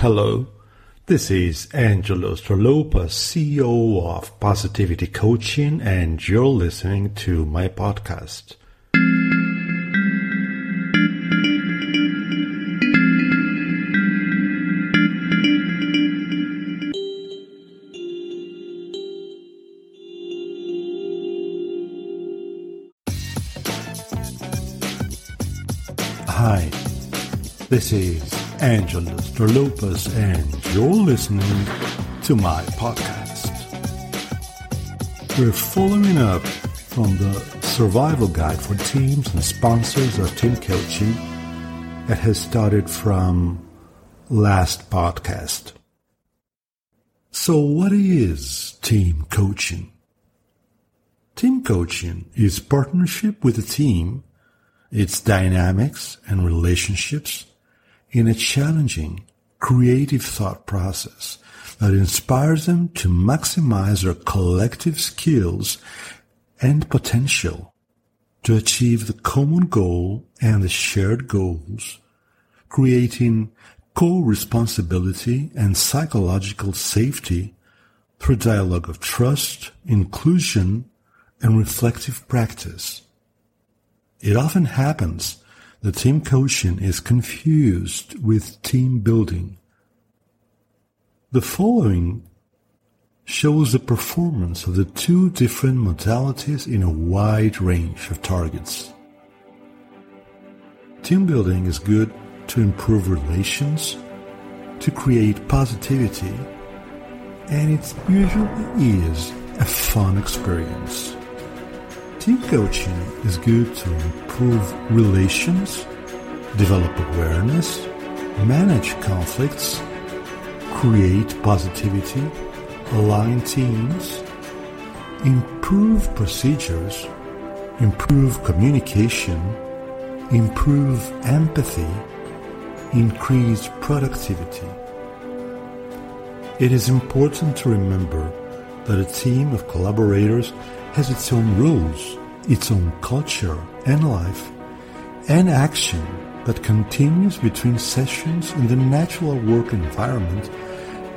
Hello, this is Angelo Stralopa, CEO of Positivity Coaching, and you're listening to my podcast. Hi, this is Angelus Lopez, and you're listening to my podcast. We're following up from the survival guide for teams and sponsors of team coaching that has started from last podcast. So, what is team coaching? Team coaching is partnership with a team its dynamics and relationships in a challenging, creative thought process that inspires them to maximize their collective skills and potential to achieve the common goal and the shared goals, creating co-responsibility and psychological safety through dialogue of trust, inclusion, and reflective practice. It often happens that team coaching is confused with team building. The following shows the performance of the two different modalities in a wide range of targets. Team building is good to improve relations, to create positivity, and it usually is a fun experience. Team coaching is good to improve relations, develop awareness, manage conflicts, create positivity, align teams, improve procedures, improve communication, improve empathy, increase productivity. It is important to remember that a team of collaborators has its own rules, its own culture and life, and action that continues between sessions in the natural work environment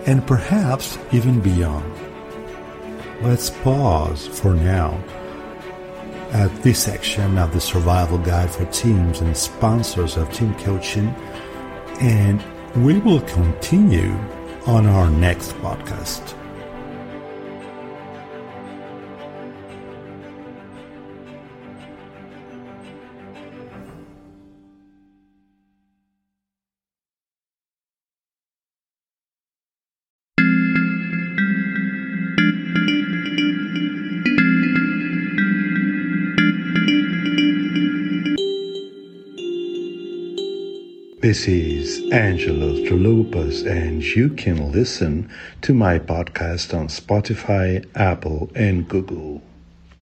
and perhaps even beyond. Let's pause for now at this section of the survival guide for teams and sponsors of team coaching, and we will continue on our next podcast. This is Angelo Stralopas, and you can listen to my podcast on Spotify, Apple, and Google.